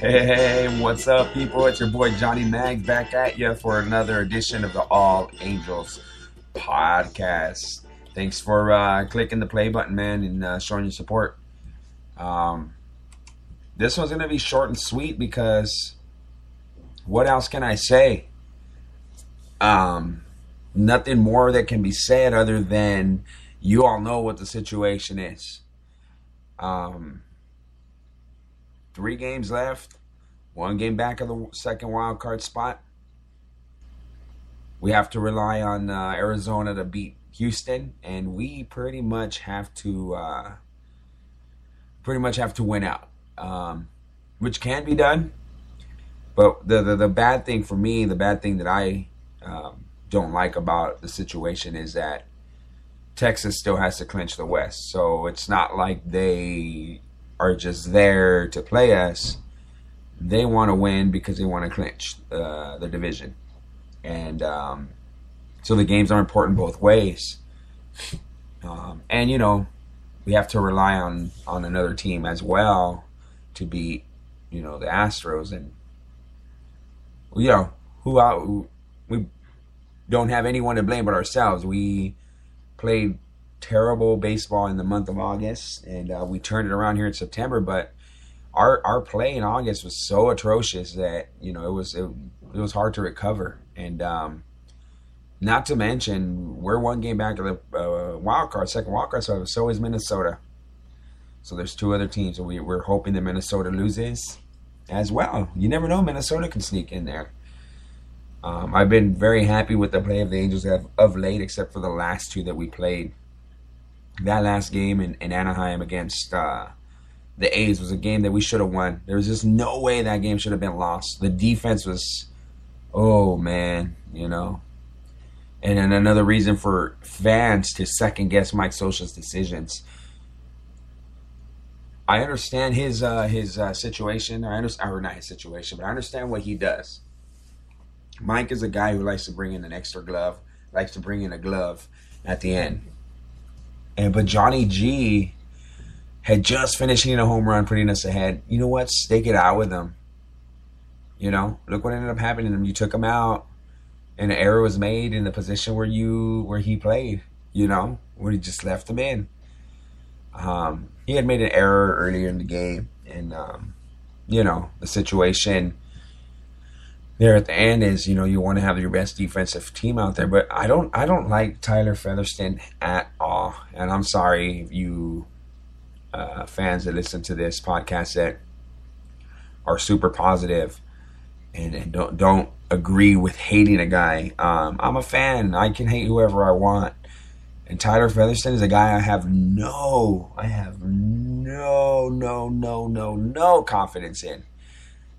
Hey, what's up, people? It's your boy Johnny Mag back at you for another edition of the All Angels podcast. Thanks for uh, clicking the play button, man, and uh, showing your support. Um, this one's going to be short and sweet because what else can I say? Um, nothing more that can be said other than you all know what the situation is. Um, three games left, one game back of the second wild card spot. We have to rely on uh, Arizona to beat Houston, and we pretty much have to uh, pretty much have to win out, um, which can be done. But the, the, the bad thing for me, the bad thing that I um, don't like about the situation is that Texas still has to clinch the West, so it's not like they are just there to play us. They want to win because they want to clinch uh, the division, and um, so the games are important both ways. Um, and you know, we have to rely on on another team as well to beat you know the Astros, and you know who out we don't have anyone to blame but ourselves. We played terrible baseball in the month of August, and uh, we turned it around here in September. But our our play in August was so atrocious that you know it was it, it was hard to recover, and um, not to mention we're one game back of the uh, wild card, second wild card, so so is Minnesota. So there's two other teams, and we, we're hoping that Minnesota loses as well. You never know, Minnesota can sneak in there. Um, I've been very happy with the play of the Angels of, of late, except for the last two that we played that last game in, in Anaheim against uh, the A's was a game that we should have won. There was just no way that game should have been lost. The defense was, oh man, you know. And then another reason for fans to second guess Mike Scioscia's decisions. I understand his uh, his uh, situation. I understand, or not his situation, but I understand what he does. Mike is a guy who likes to bring in an extra glove, likes to bring in a glove at the end. And but Johnny G had just finished hitting a home run, putting us ahead. You know what? Stake it out with him. You know, look what ended up happening to. You took him out, and an error was made in the position where you where he played. You know, where he just left him in. Um, he had made an error earlier in the game, and um, you know the situation there at the end is you know you want to have your best defensive team out there, but I don't I don't like Taylor Featherston at all, and I'm sorry you uh, fans that listen to this podcast that are super positive and, and don't don't agree with hating a guy. Um, I'm a fan. I can hate whoever I want. And Taylor Featherston is a guy I have no, I have no, no, no, no, no confidence in.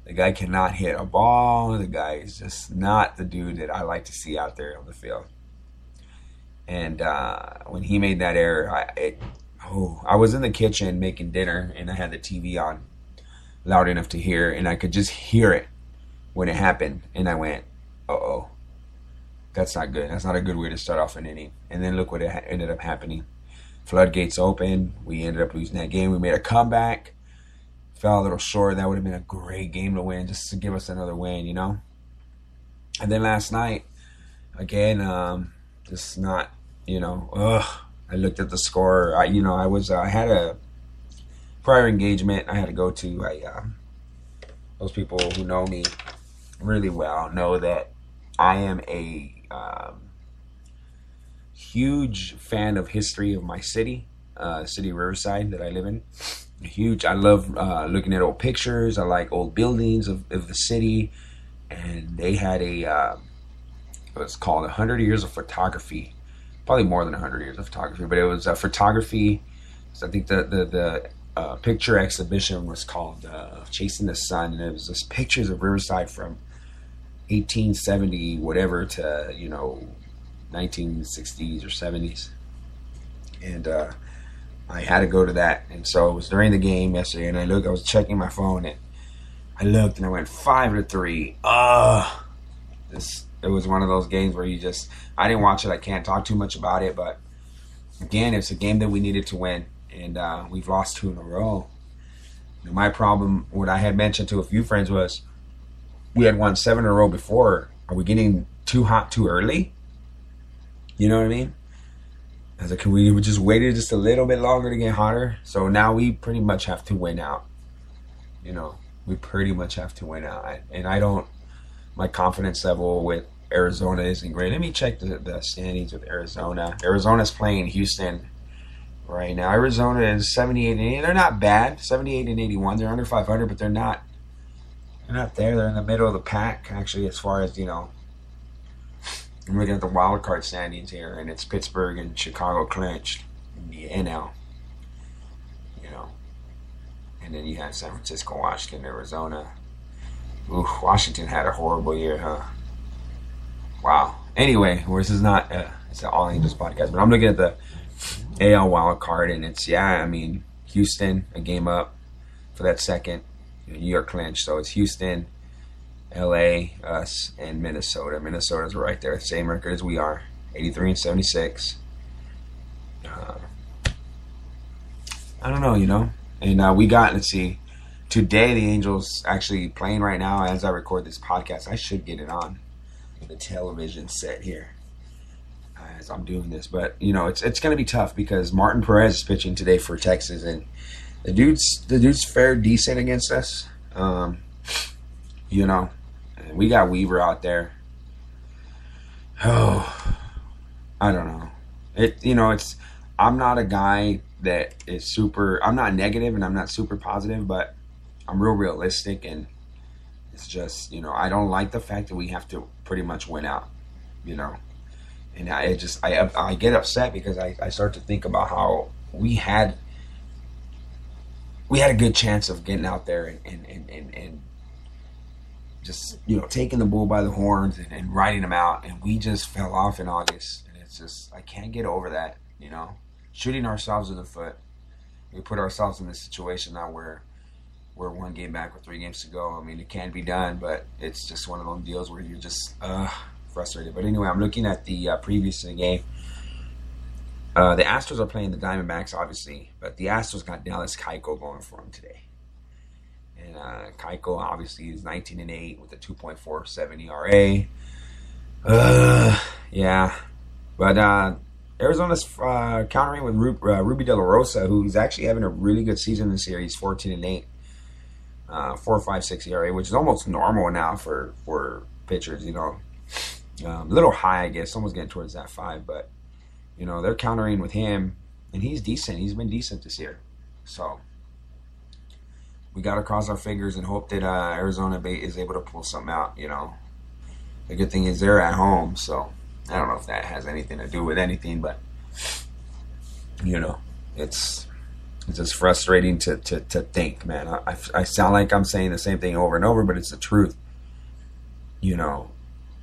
The guy cannot hit a ball. The guy is just not the dude that I like to see out there on the field. And uh, when he made that error, I it, oh, I was in the kitchen making dinner and I had the TV on loud enough to hear, and I could just hear it when it happened. And I went, "Uh oh, that's not good. That's not a good way to start off an inning." And then look what ha- ended up happening. Floodgates open. We ended up losing that game. We made a comeback fell a little short. That would have been a great game to win, just to give us another win, you know. And then last night, again, um, just not, you know, ugh. I looked at the score. I, you know, I was, uh, I had a prior engagement I had to go to. I uh, those people who know me really well know that I am a um, huge fan of history of my city, uh, city Riverside that I live in. Huge. I love uh, looking at old pictures. I like old buildings of, of the city, and they had a uh, what's called 100 years of photography. Probably more than 100 years of photography but it was a photography. So i think the the, the uh, picture exhibition was called uh, chasing the sun. And it was just pictures of riverside from 1870 whatever to you know 1960s or 70s and uh, i had to go to that and so it was during the game yesterday and i looked i was checking my phone and i looked and i went five to three ah this it was one of those games where you just I didn't watch it. I can't talk too much about it, but again, it's a game that we needed to win, and uh, we've lost two in a row. Know, my problem, what I had mentioned to a few friends was, we had won seven in a row before. Are we getting too hot too early? You know what I mean? I was like, can we just waited just a little bit longer to get hotter? So now we pretty much have to win out. You know, we pretty much have to win out, and I don't my confidence level with Arizona isn't great. Let me check the, the standings with Arizona. Arizona's playing Houston right now. Arizona is 78 and 80. They're not bad. 78 and 81. They're under 500, but they're not they're not there. They're in the middle of the pack actually as far as, you know, I'm looking at the wild card standings here and it's Pittsburgh and Chicago clinched in the NL. You know. And then you have San Francisco, Washington, Arizona. Ooh, Washington had a horrible year, huh? Wow. Anyway, this is not uh, it's an All Angels podcast, but I'm looking at the AL wild card, and it's yeah. I mean, Houston a game up for that second. New York clinched, so it's Houston, L.A., us, and Minnesota. Minnesota's right there, same record as we are, 83 and 76. Uh, I don't know, you know, and uh, we got let's see today the Angels actually playing right now as I record this podcast. I should get it on the television set here as I'm doing this, but you know it's it's going to be tough because Martin Perez is pitching today for Texas, and the dude's the dude's fair decent against us. Um, you know, we got Weaver out there. Oh, I don't know. It you know it's I'm not a guy that is super. I'm not negative and I'm not super positive, but I'm real realistic, and it's just you know I don't like the fact that we have to pretty much win out, you know, and I just I I get upset because I I start to think about how we had we had a good chance of getting out there and and and, and, and just you know taking the bull by the horns and, and riding them out, and we just fell off in August, and it's just I can't get over that, you know, shooting ourselves in the foot. We put ourselves in this situation now where we're one game back with three games to go. I mean, it can be done, but it's just one of those deals where you're just uh, frustrated. But anyway, I'm looking at the uh, previews to the game. Uh, the Astros are playing the Diamondbacks, obviously, but the Astros got Dallas Keuchel going for them today. And uh, Keuchel obviously is 19 and 8 with a 2.47 ERA. Uh, yeah, but uh, Arizona's uh, countering with Ru- uh, Rubby De La Rosa, who's actually having a really good season this year. He's 14 and 8 uh, four five six ERA, which is almost normal now for for pitchers. You know, um, a little high, I guess. Someone's getting towards that five, but you know they're countering with him, and he's decent. He's been decent this year, so we got to cross our fingers and hope that uh, Arizona is able to pull something out. You know, the good thing is they're at home, so I don't know if that has anything to do with anything, but you know, it's it's just frustrating to, to, to think, man. I, I sound like I'm saying the same thing over and over, but it's the truth. You know,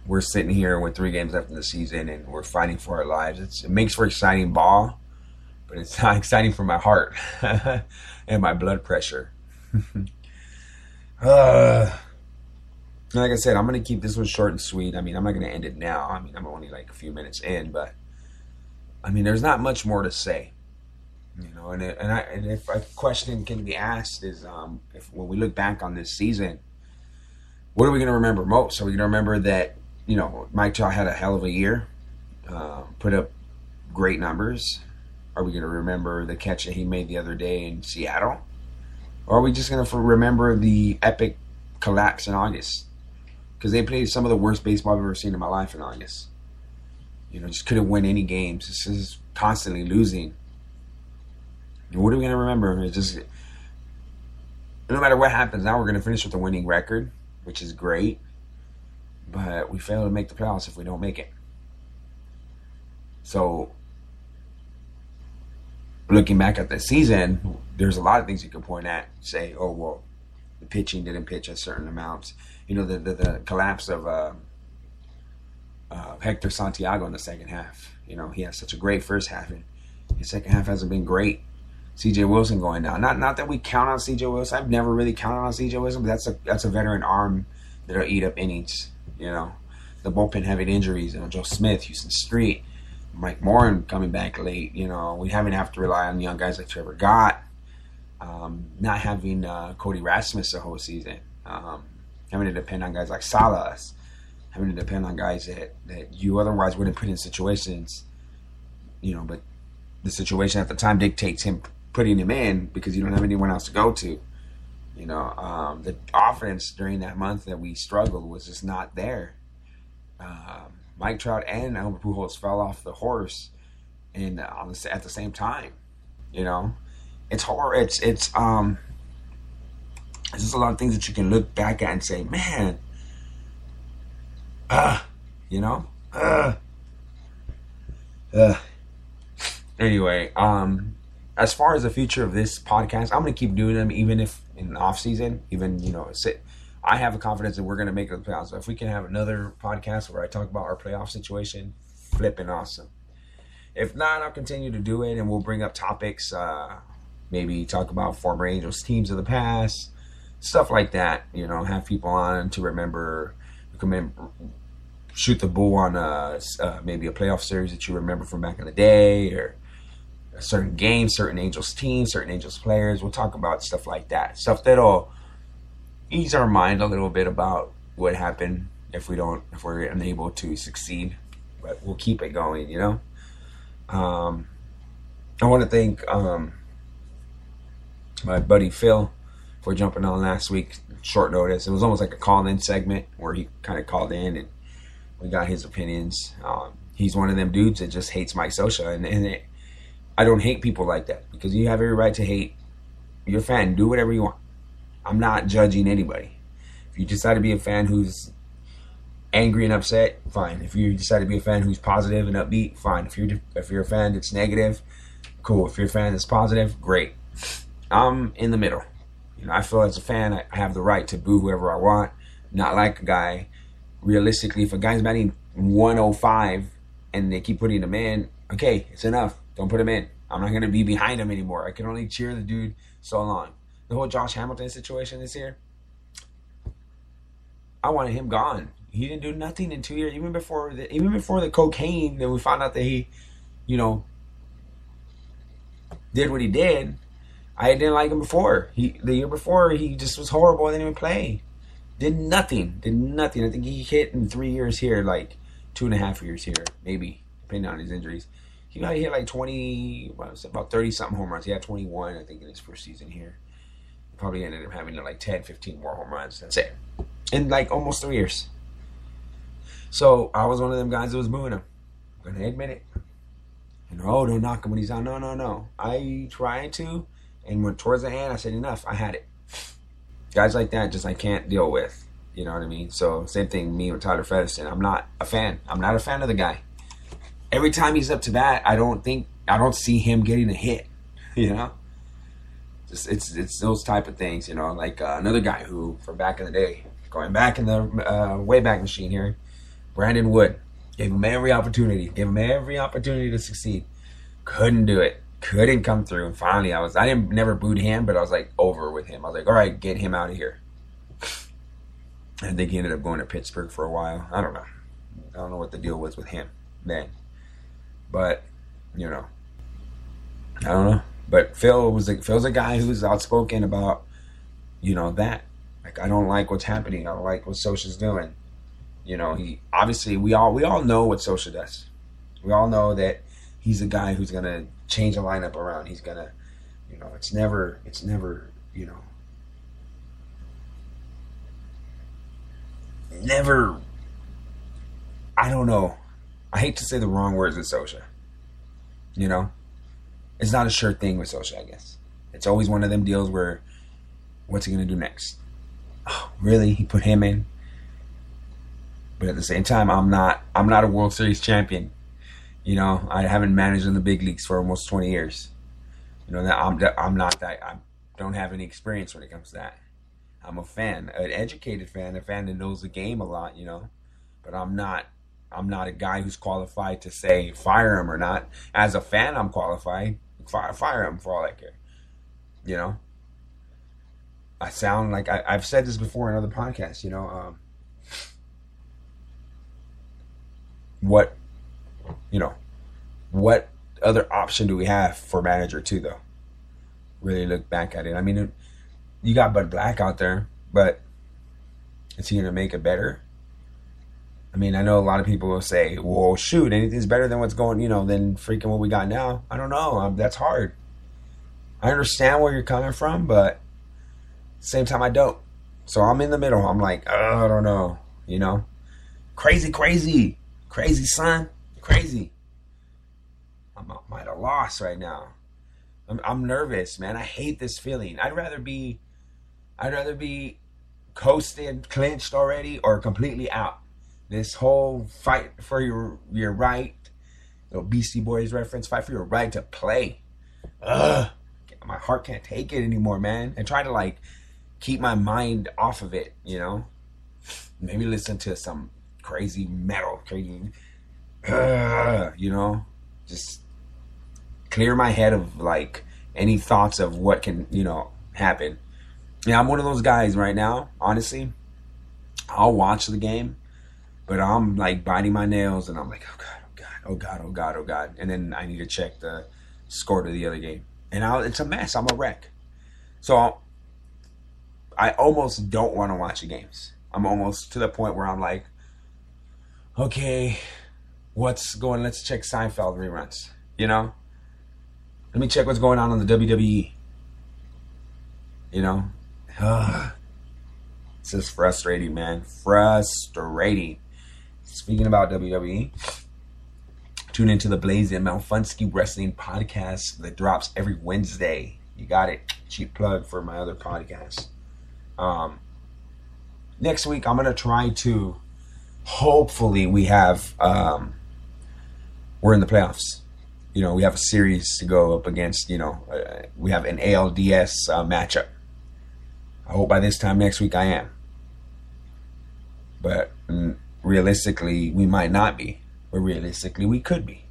we're sitting here with three games left in the season and we're fighting for our lives. It's, it makes for exciting ball, but it's not exciting for my heart and my blood pressure. uh, like I said, I'm to keep this one short and sweet. I mean, I'm not to end it now. I mean, I'm only like a few minutes in, but I mean, there's not much more to say. You know, and and, I, and if a question can be asked is, um, if when we look back on this season, what are we to remember most? Are we to remember that you know Mike Trout had a hell of a year, uh, put up great numbers? Are we to remember the catch that he made the other day in Seattle? Or are we just going to remember the epic collapse in August? Because they played some of the worst baseball I've ever seen in my life in August. You know, just couldn't win any games. This is constantly losing. And what are we going to remember? It's just no matter what happens now, we're going to finish with a winning record, which is great. But we fail to make the playoffs if we don't make it. So, looking back at the season, there's a lot of things you can point at. Say, oh well, the pitching didn't pitch at certain amounts. You know, the the, the collapse of uh, uh, Hector Santiago in the second half. You know, he had such a great first half, and his second half hasn't been great. CJ Wilson going down. Not not that we count on CJ Wilson. I've never really counted on CJ Wilson, but that's a that's a veteran arm that'll eat up innings. You know, the bullpen having injuries. You know, Joe Smith, Houston Street, Mike Morin coming back late. You know, we haven't have to rely on young guys like Trevor Gott. Um, not having uh, Cory Rasmus the whole season. Um, having to depend on guys like Salas. Having to depend on guys that, that you otherwise wouldn't put in situations. You know, but the situation at the time dictates him putting him in because you don't have anyone else to go to. You know, um, the offense during that month that we struggled was just not there. Um, Mike Trout and Albert Pujols fell off the horse, and on the, at the same time, you know, it's hard. It's it's um, it's just a lot of things that you can look back at and say, man, uh, you know, uh, uh. Anyway, um, as far as the future of this podcast, I'm to keep doing them even if in off season, even you know, sit. I have a confidence that we're going to make it to the playoffs. So if we can have another podcast where I talk about our playoff situation, flipping awesome. If not, I'll continue to do it, and we'll bring up topics. Uh, maybe talk about former Angels teams of the past, stuff like that. You know, have people on to remember, remember shoot the bull on a, uh, maybe a playoff series that you remember from back in the day, or a certain game, certain Angels teams, certain Angels players. We'll talk about stuff like that. Stuff that'll ease our mind a little bit about what happened if we don't if we're unable to succeed. But we'll keep it going, you know? Um I want to thank um my buddy Phil for jumping on last week, short notice. It was almost like a call in segment where he kind of called in and we got his opinions. Um, he's one of them dudes that just hates Mike Scioscia, and, and it, I don't hate people like that because you have every right to hate your fan. Do whatever you want. I'm not judging anybody. If you decide to be a fan who's angry and upset, fine. If you decide to be a fan who's positive and upbeat, fine. If you're if you're a fan that's negative, cool. If you're a fan that's positive, great. I'm in the middle. You know, I feel as a fan, I have the right to boo whoever I want. Not like a guy. Realistically, if a guy's batting 105 and they keep putting him in, okay, it's enough. Don't put him in. I'm not gonna be behind him anymore. I can only cheer the dude so long. The whole Josh Hamilton situation this year. I wanted him gone. He didn't do nothing in two years. Even before the even before the cocaine, then we found out that he, you know, did what he did. I didn't like him before. He the year before he just was horrible. Didn't even play. Did nothing. Did nothing. I think he hit in three years here, like two and a half years here, maybe depending on his injuries he got hit like 20, what was it, about 30 something home runs. He had 21, I think, in his first season here. Probably ended up having like 10, 15 more home runs. That's it. In like almost three years. So I was one of them guys that was booing him. I'm going to admit it. And oh, don't knock him when he's out. No, no, no. I tried to. And when towards the end, I said, enough. I had it. Guys like that, just I can't deal with. You know what I mean? So same thing, me with Taylor Featherston. I'm not a fan. I'm not a fan of the guy every time he's up to bat, I don't think I don't see him getting a hit. You know, it's it's those type of things. You know, like uh, another guy who from back in the day, going back in the uh, way back machine here, Brandon Wood gave him every opportunity, gave him every opportunity to succeed, couldn't do it, couldn't come through. And finally, I was I didn't never booed him, but I was like over with him. I was like, all right, get him out of here. I think he ended up going to Pittsburgh for a while. I don't know. I don't know what the deal was with him then. But you know, I don't know. But Phil was Phil's a guy who's outspoken about, you know, that. Like, I don't like what's happening. I don't like what Scioscia's doing. You know, he obviously we all we all know what Scioscia does. We all know that he's a guy who's gonna change the lineup around. He's gonna, you know, it's never it's never you know never I don't know. I hate to say the wrong words with Scioscia. You know? It's not a sure thing with Scioscia. I guess it's always one of them deals where, what's he gonna do next? Oh, really? He put him in. But at the same time, I'm not. I'm not a World Series champion. You know, I haven't managed in the big leagues for almost 20 years. You know, that I'm. I'm not that. I don't have any experience when it comes to that. I'm a fan, an educated fan, a fan that knows the game a lot. You know, but I'm not. I'm not a guy who's qualified to say fire him or not. As a fan, I'm qualified. Fire, fire him for all I care. You know. I sound like I, have said this before in other podcasts. You know. Um, what you know what other option do we have for manager too though really look back at it i mean you got bud black out there but is he to make it better i mean i know a lot of people will say well shoot anything's better than what's going you know than freaking what we got now i don't know um, that's hard i understand where you're coming from but same time i don't so i'm in the middle i'm like oh, i don't know you know crazy crazy Crazy, son. Crazy. I'm, I'm a loss right now. I'm, I'm nervous, man. I hate this feeling. I'd rather be, I'd rather be coasted, clinched already, or completely out. This whole fight for your your right, little Beastie Boys reference, fight for your right to play. Ugh, my heart can't take it anymore, man. And try to like keep my mind off of it, you know. Maybe listen to some crazy metal, crazy, uh, you know, just clear my head of like any thoughts of what can, you know, happen. Yeah, I'm one of those guys right now, honestly. I'll watch the game, but I'm like biting my nails and I'm like, oh God, oh God, oh God, oh God, oh God. And then I need to check the score to the other game. And I'll, it's a mess. I'm a wreck. So I almost don't want to watch the games. I'm almost to the point where I'm like, okay, what's going? Let's check Seinfeld reruns. You know, let me check what's going on on the WWE. You know, Ugh. this is frustrating, man. Frustrating. Speaking about WWE, tune into the Blaze and Malfunsky Wrestling podcast that drops every Wednesday. You got it. Cheap plug for my other podcast. Um, next week, I'm gonna try to hopefully we have um, we're in the playoffs. You know, we have a series to go up against. You know, uh, we have an ALDS uh, matchup. I hope by this time next week I am. But mm, realistically, we might not be. But realistically, we could be.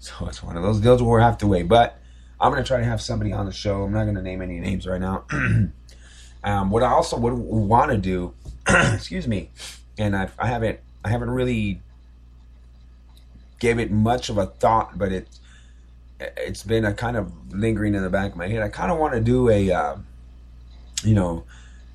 So it's one of those deals where we'll have to wait. But I'm to try to have somebody on the show. I'm not to name any names right now. um, what I also would want to do, excuse me, and I, I haven't I haven't really gave it much of a thought, but it it's been a kind of lingering in the back of my head. I kind of want to do a uh, you know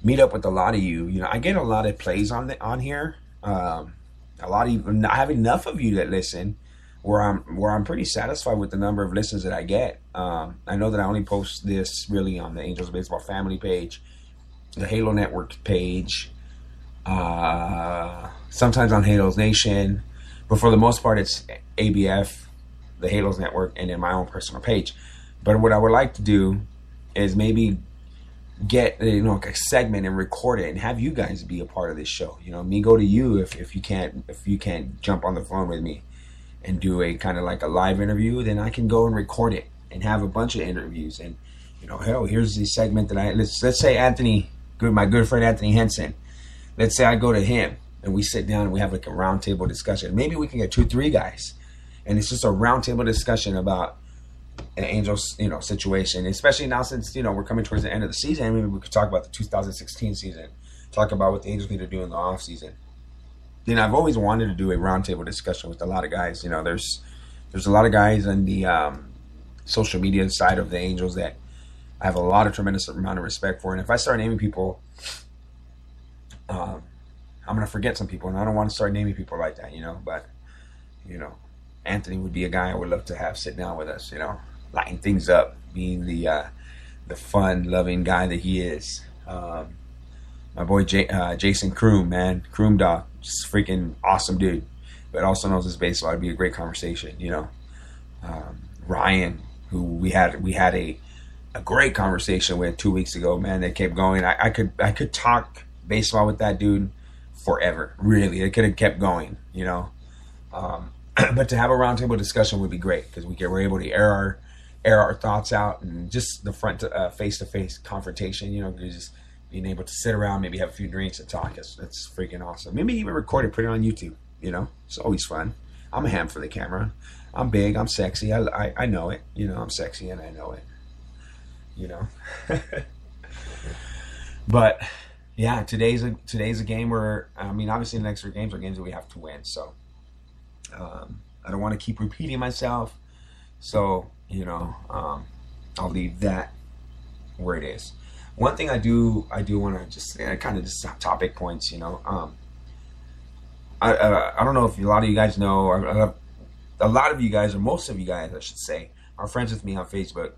meet up with a lot of you. You know, I get a lot of plays on the on here. Um, a lot of you, I have enough of you that listen where I'm where I'm pretty satisfied with the number of listens that I get. Um, I know that I only post this really on the Angels Baseball Family page, the Halo Network page, uh, sometimes on Halos Nation, but for the most part, it's ABF, the Halos Network, and then my own personal page. But what I would like to do is maybe get uh, you know a segment and record it and have you guys be a part of this show. You know, me go to you if, if you can't if you can't jump on the phone with me and do a kind of like a live interview, then I can go and record it and have a bunch of interviews and you know, hell, here's the segment that I let's let's say Anthony, good my good friend Anthony Henson let's say I go to him and we sit down and we have like a roundtable discussion. Maybe we can get two, three guys, and it's just a roundtable discussion about an Angels, you know, situation. Especially now since you know we're coming towards the end of the season, maybe we could talk about the 2016 season, talk about what the Angels need to do in the off season. Then I've always wanted to do a roundtable discussion with a lot of guys. You know, there's there's a lot of guys on the um, social media side of the Angels that I have a lot of tremendous amount of respect for, and if I start naming people um, I'm gonna forget some people, and I don't want to start naming people like that, you know. But you know, Anthony would be a guy I would love to have sit down with us, you know, lighten things up, being the uh, the fun, loving guy that he is. Um, my boy J, uh, Jason Kroom, man, Kroom dog, just freaking awesome dude, but also knows his baseball. It'd be a great conversation, you know. Um, Ryan, who we had we had a a great conversation with two weeks ago, man. That kept going. I, I could I could talk baseball with that dude forever. Really, it could have kept going, you know. Um, but to have a roundtable discussion would be great because we we're able to air our air our thoughts out and just the front face to face confrontation. You know, just being able to sit around, maybe have a few drinks and talk. It's, it's freaking awesome. Maybe even record it, put it on YouTube. You know, it's always fun. I'm a ham for the camera. I'm big. I'm sexy. I, I, I know it. You know, I'm sexy and I know it. You know. but yeah, today's a today's a game where I mean, obviously the next three games are games that we have to win. So um, I don't want to keep repeating myself. So you know, um, I'll leave that where it is. One thing I do, I do want to just uh, kind of just topic points. You know, um, I uh, I don't know if a lot of you guys know, or, a lot of you guys, or most of you guys, I should say, are friends with me on Facebook,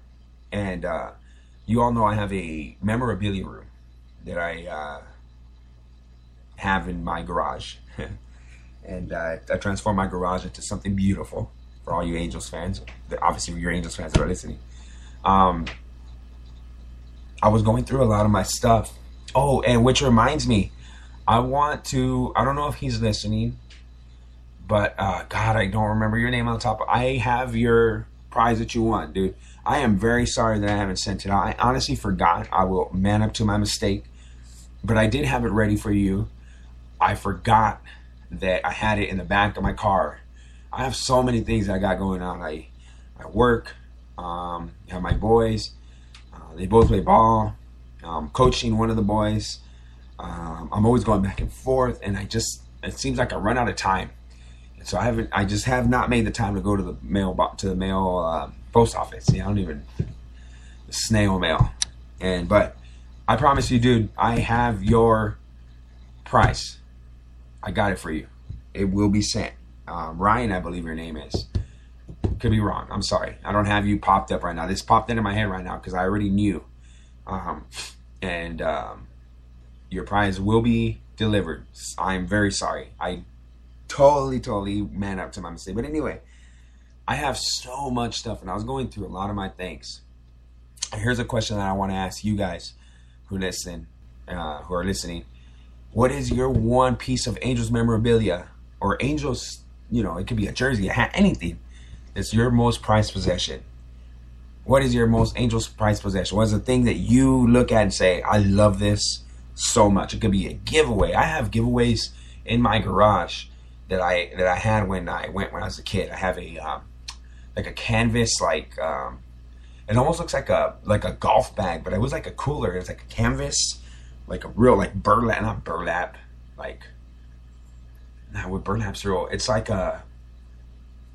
and uh, you all know I have a memorabilia room that I uh, have in my garage, and uh, I transform my garage into something beautiful for all you Angels fans. Obviously, your Angels fans that are listening. Um, I was going through a lot of my stuff. Oh, and which reminds me, I want to. I don't know if he's listening, but uh, God, I don't remember your name on the top. I have your prize that you won, dude. I am very sorry that I haven't sent it out. I honestly forgot. I will man up to my mistake, but I did have it ready for you. I forgot that I had it in the back of my car I have so many things I got going on. I I work. Um, I have my boys. Uh, they both play ball. Um, coaching one of the boys. Um, I'm always going back and forth, and I just it seems like I run out of time. And so I haven't. I just have not made the time to go to the mail to the mail uh, post office. Yeah, I don't even snail mail. And but I promise you, dude, I have your price. I got it for you. It will be sent um, Ryan, I believe your name is. Could be wrong. I'm sorry. I don't have you popped up right now. This popped into my head right now because I already knew. Um, and um, your prize will be delivered. I'm very sorry. I totally, totally man up to my mistake. But anyway, I have so much stuff, and I was going through a lot of my things. Here's a question that I want to ask you guys who listen, uh, who are listening. What is your one piece of Angels memorabilia or Angels you know, it could be a jersey, a hat, anything. It's your most prized possession. What is your most angel's prized possession? What is the thing that you look at and say, I love this so much? It could be a giveaway. I have giveaways in my garage that I that I had when I went when I was a kid. I have a um, like a canvas like um, it almost looks like a like a golf bag, but it was like a cooler. It was like a canvas, like a real like burlap, not burlap, like now with burlap cereal, it's like a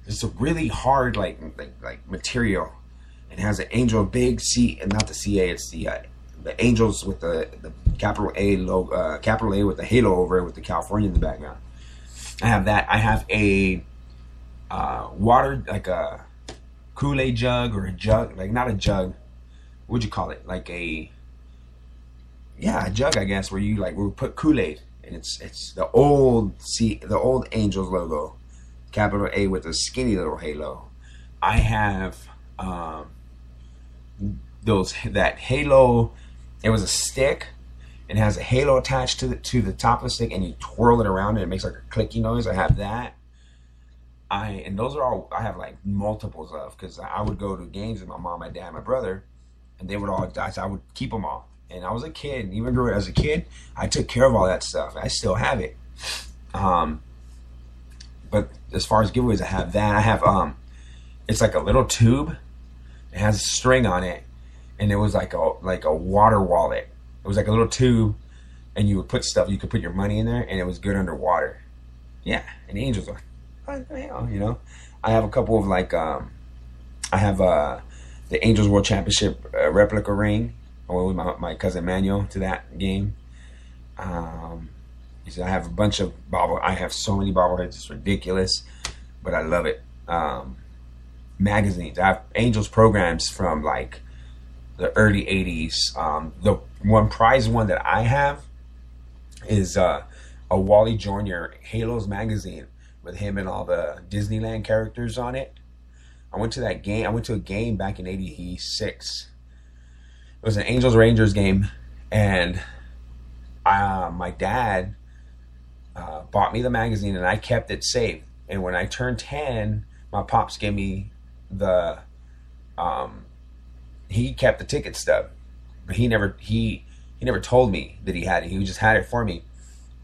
it's a really hard like like, like material. It has an angel big C and not the CA. It's the uh, the angels with the, the capital A logo, uh, capital A with the halo over it with the California in the background. I have that. I have a uh, water like a Kool Aid jug or a jug, like not a jug. What'd you call it? Like a yeah, a jug, I guess, where you like we put Kool Aid and it's it's the old see the old Angels logo, capital A with a skinny little halo. I have um, those that halo. It was a stick. It has a halo attached to the to the top of the stick, and you twirl it around, and it makes like a clicky noise. I have that. I and those are all I have like multiples of because I would go to games with my mom, my dad, my brother, and they would all. Die. I would keep them all and I was a kid. And Even grew as a kid, I took care of all that stuff. I still have it. Um, but as far as giveaways, I have that. I have um, it's like a little tube. It has a string on it, and it was like a like a water wallet. It was like a little tube, and you would put stuff. You could put your money in there, and it was good underwater. Yeah, and angels are, you know. I have a couple of like um, I have uh the Angels World Championship uh, replica ring I went with my, my cousin Manuel to that game. Um, he said, I have a bunch of bobble. I have so many bobbleheads. It's ridiculous, but I love it. Um, magazines. I have Angels programs from like the early 80s. Um, the one prize one that I have is uh, a Wally Joyner Halos magazine with him and all the Disneyland characters on it. I went to that game. I went to a game back in '86. It was an Angels Rangers game, and uh, my dad uh, bought me the magazine, and I kept it safe. And when I turned ten, my pops gave me the. Um, he kept the ticket stub, but he never he he never told me that he had it. He just had it for me.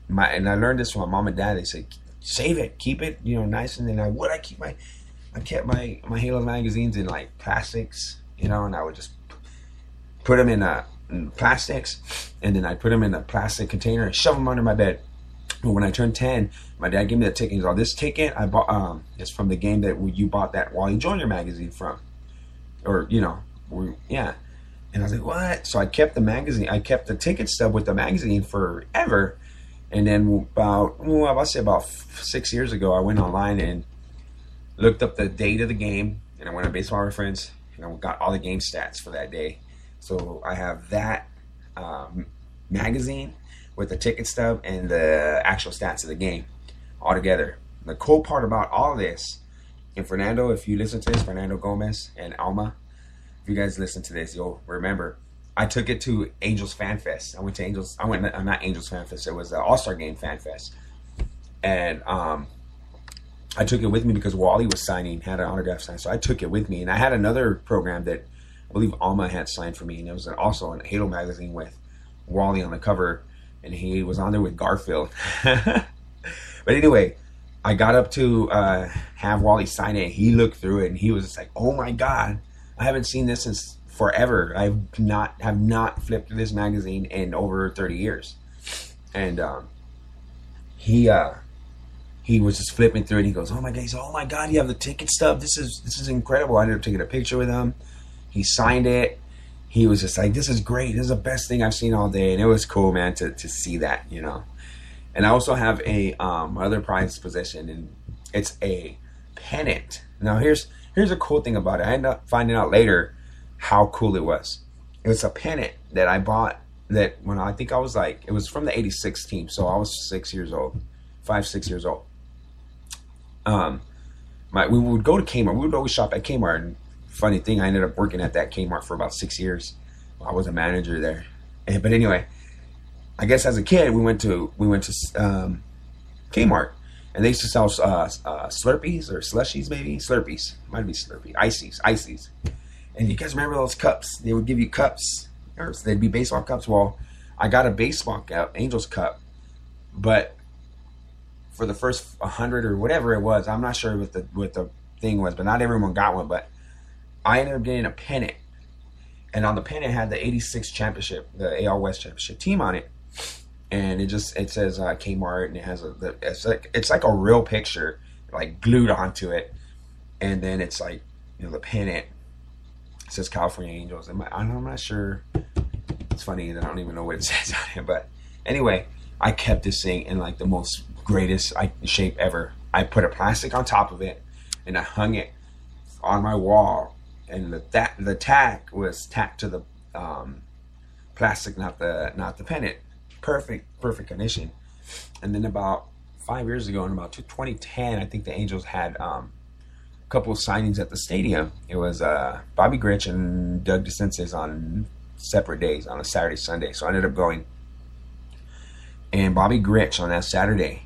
My and I learned this from my mom and dad. They said, "Save it, keep it, you know, nice." And then I would I keep my I kept my my Halo magazines in like plastics, you know, and I would just put them in, a, in plastics, and then I put them in a plastic container and shove them under my bed. But when I turned ten, my dad gave me the ticket. He's all, "This ticket I bought um, is from the game that you bought that Wally Joyner magazine from, or you know, yeah." And I was like, "What?" So I kept the magazine. I kept the ticket stub with the magazine forever. And then about, well, I say about six years ago, I went online and looked up the date of the game, and I went on Baseball Reference, and I got all the game stats for that day. So I have that um, magazine with the ticket stub and the actual stats of the game all together. The cool part about all this, and Fernando, if you listen to this, Fernando Gomez and Alma, if you guys listen to this, you'll remember. I took it to Angels Fan Fest. I went to Angels. I went. I'm not Angels Fan Fest. It was the All Star Game Fan Fest, and um, I took it with me because Wally was signing, had an autograph sign. So I took it with me. And I had another program that I believe Alma had signed for me. And it was also an Halo magazine with Wally on the cover. And he was on there with Garfield. but anyway, I got up to uh, have Wally sign it. He looked through it and he was just like, oh my God, I haven't seen this since forever. I've not have not flipped through this magazine in over 30 years. And um, he uh, he was just flipping through it. And He goes, "Oh my god!" He's, "Oh my god! You have the ticket stub. This is this is incredible." I ended up taking a picture with him. He signed it. He was just like, "This is great. This is the best thing I've seen all day," and it was cool, man, to to see that, you know. And I also have a um, other prized possession, and it's a pennant. Now here's here's a cool thing about it. I ended up finding out later how cool it was. It was a pennant that I bought that when I think I was like it was from the '86 team, so I was six years old, five six years old um, my we would go to Kmart. We would always shop at Kmart. And funny thing, I ended up working at that Kmart for about six years. I was a manager there. And, but anyway, I guess as a kid, we went to we went to um, Kmart, and they used to sell uh, uh, Slurpees or slushies, maybe Slurpees. Might be Slurpee, ices, ices. And you guys remember those cups? They would give you cups, or they'd be baseball cups. Well, I got a baseball cup, Angels cup, but for the first hundred or whatever it was. I'm not sure what the what the thing was, but not everyone got one. But I ended up getting a pennant, and on the pennant had the '86 championship, the AL West championship team on it, and it just it says uh, Kmart, and it has a the, it's like it's like a real picture like glued onto it, and then it's like you know the pennant it says California Angels. I'm, I'm not sure. It's funny that I don't even know what it says on it, but anyway, I kept this thing in like the most greatest shape ever. I put a plastic on top of it and I hung it on my wall. And the the tack was tacked to the um, plastic, not the not the pennant. Perfect, perfect condition. And then about five years ago, in about 2010, I think the Angels had um, a couple of signings at the stadium. It was uh, Bobby Grich and Doug DeCinces on separate days, on a Saturday, Sunday. So I ended up going. And Bobby Grich on that Saturday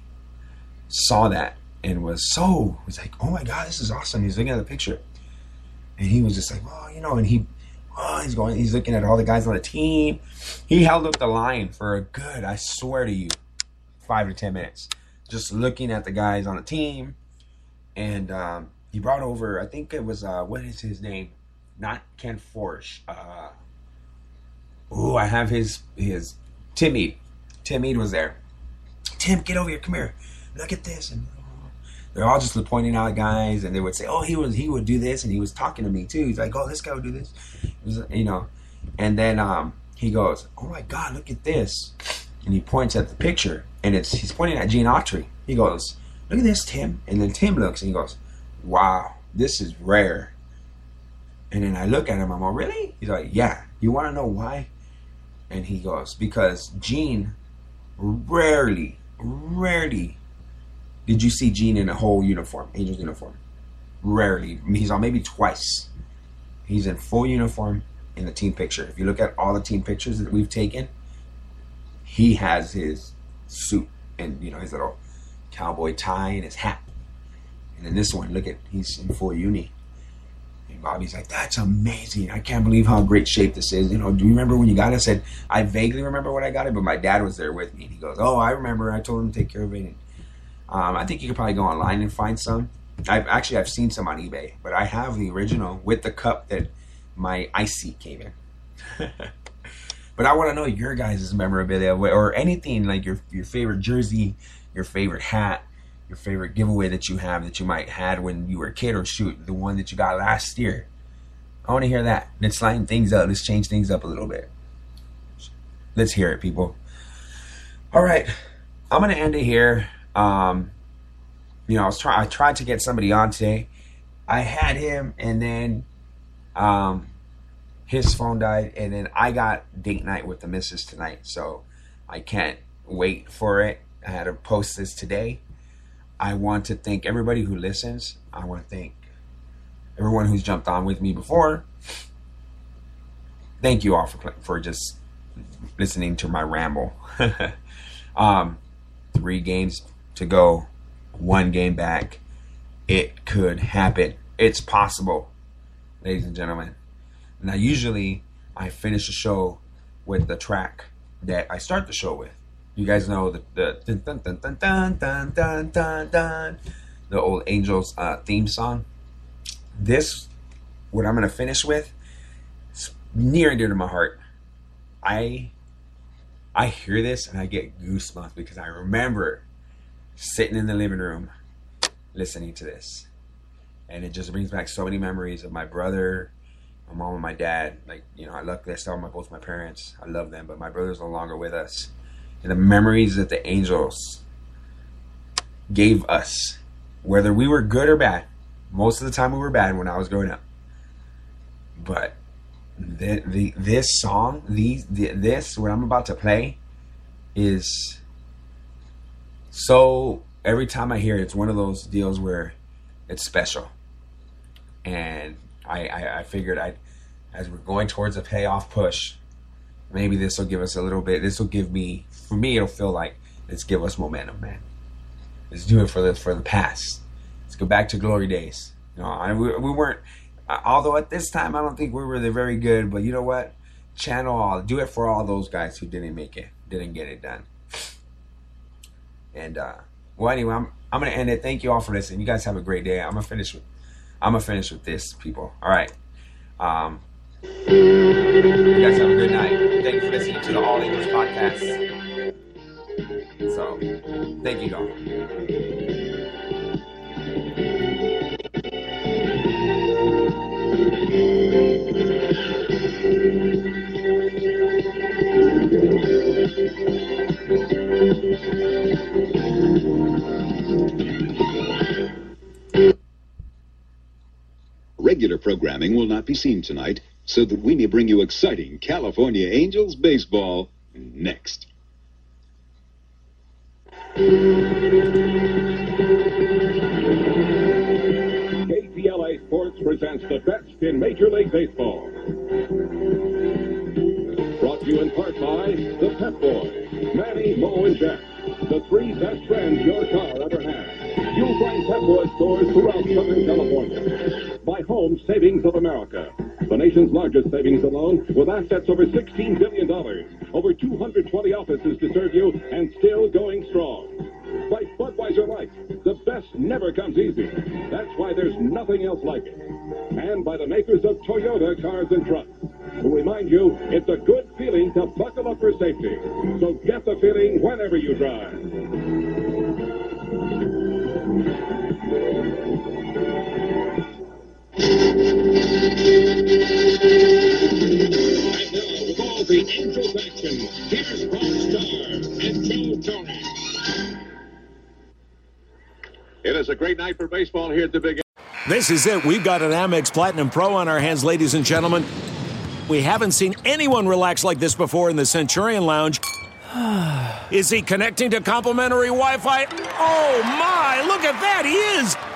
saw that and was so was like, oh my god, this is awesome. He's looking at the picture, and he was just like, oh, you know, and he, oh, he's going, he's looking at all the guys on the team. He held up the line for a good, I swear to you, five to ten minutes, just looking at the guys on the team, and um, he brought over, I think it was, uh, what is his name? Not Ken Forsch. Uh, oh, I have his his Tim Mead. Tim Mead was there. Tim, get over here. Come here look at this and they're all just pointing out guys and they would say oh he was he would do this and he was talking to me too. He's like oh this guy would do this. You know and then um, he goes oh my god look at this. And he points at the picture and it's he's pointing at Gene Autry. He goes look at this Tim. And then Tim looks and he goes wow this is rare. And then I look at him I'm like really? He's like yeah. You want to know why? And he goes because Gene rarely, rarely did you see Gene in a whole uniform, Angels uniform. Rarely. He's on maybe twice. He's in full uniform in the team picture. If you look at all the team pictures that we've taken, he has his suit and you know his little cowboy tie and his hat. And in this one, look at he's in full uni. And Bobby's like, "That's amazing! I can't believe how great shape this is." You know, do you remember when you got it? I said, "I vaguely remember when I got it, but my dad was there with me." And he goes, "Oh, I remember. I told him to take care of it." And, um, I think you could probably go online and find some. I've actually I've seen some on eBay, but I have the original with the cup that my ICEE came in. but I want to know your guys' memorabilia or anything like your your favorite jersey, your favorite hat, your favorite giveaway that you have that you might had when you were a kid, or shoot the one that you got last year. I want to hear that. Let's lighten things up. Let's change things up a little bit. Let's hear it, people. All right, I'm gonna end it here. Um, you know, I was trying. I tried to get somebody on today. I had him, and then um, his phone died, and then I got date night with the missus tonight. So I can't wait for it. I had to post this today. I want to thank everybody who listens. I want to thank everyone who's jumped on with me before. Thank you all for for just listening to my ramble. um, three games to go, one game back. It could happen. It's possible, ladies and gentlemen. Now, usually I finish the show with the track that I start the show with. You guys know the the dun dun dun dun dun dun dun dun, the old Angels uh, theme song. This, what I'm gonna finish with, is near and dear to my heart. I I hear this and I get goosebumps because I remember sitting in the living room listening to this. And it just brings back so many memories of my brother, my mom, and my dad. Like, you know, I luckily I still my, both my parents. I love them, but my brother's no longer with us. And the memories that the angels gave us, whether we were good or bad, most of the time we were bad when I was growing up. But the, the this song, these the, this what I'm about to play, is so every time I hear it, it's one of those deals where it's special. And I, I, I figured I, as we're going towards a payoff push, maybe this will give us a little bit. This will give me, for me, it'll feel like let's give us momentum, man. Let's do it for the for the past. Let's go back to glory days. You know, I, we, we weren't. Although at this time, I don't think we were the very good. But you know what? Channel all. Do it for all those guys who didn't make it, didn't get it done. And uh, well, anyway, I'm I'm gonna end it. Thank you all for listening. You guys have a great day. I'm gonna finish with I'm gonna finish with this, people. All right. Um, you guys have a good night. Thank you for listening to the All English podcast. So, thank you, all. Regular programming will not be seen tonight, so that we may bring you exciting California Angels baseball next. KTLA Sports presents the best in Major League Baseball. Brought to you in part by the Pep Boys, Manny, Mo, and Jack, the three best friends your car ever had. You'll find Pep Boys stores throughout Southern California. By Home Savings of America, the nation's largest savings alone with assets over $16 billion, over 220 offices to serve you, and still going strong. By Budweiser Light, the best never comes easy. That's why there's nothing else like it. And by the makers of Toyota cars and trucks, who remind you it's a good feeling to buckle up for safety. So get the feeling whenever you drive. It is a great night for baseball here at the Big This is it. We've got an Amex Platinum Pro on our hands, ladies and gentlemen. We haven't seen anyone relax like this before in the Centurion Lounge. Is he connecting to complimentary Wi Fi? Oh my, look at that, he is!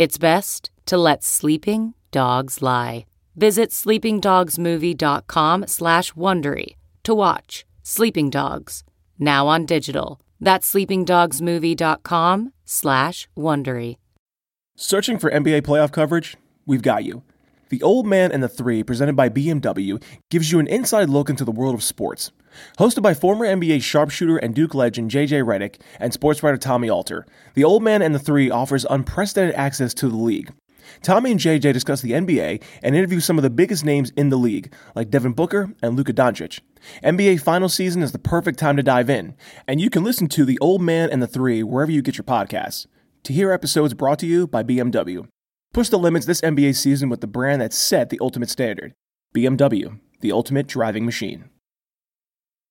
It's best to let sleeping dogs lie. Visit sleepingdogsmovie.com slash Wondery to watch Sleeping Dogs, now on digital. That's sleepingdogsmovie.com slash Wondery. Searching for NBA playoff coverage? We've got you. The Old Man and the Three, presented by BMW, gives you an inside look into the world of sports. Hosted by former NBA sharpshooter and Duke legend JJ Redick and sports writer Tommy Alter, The Old Man and the Three offers unprecedented access to the league. Tommy and JJ discuss the NBA and interview some of the biggest names in the league, like Devin Booker and Luka Doncic. NBA final season is the perfect time to dive in, and you can listen to The Old Man and the Three wherever you get your podcasts. To hear episodes brought to you by BMW. Push the limits this NBA season with the brand that set the ultimate standard BMW, the ultimate driving machine.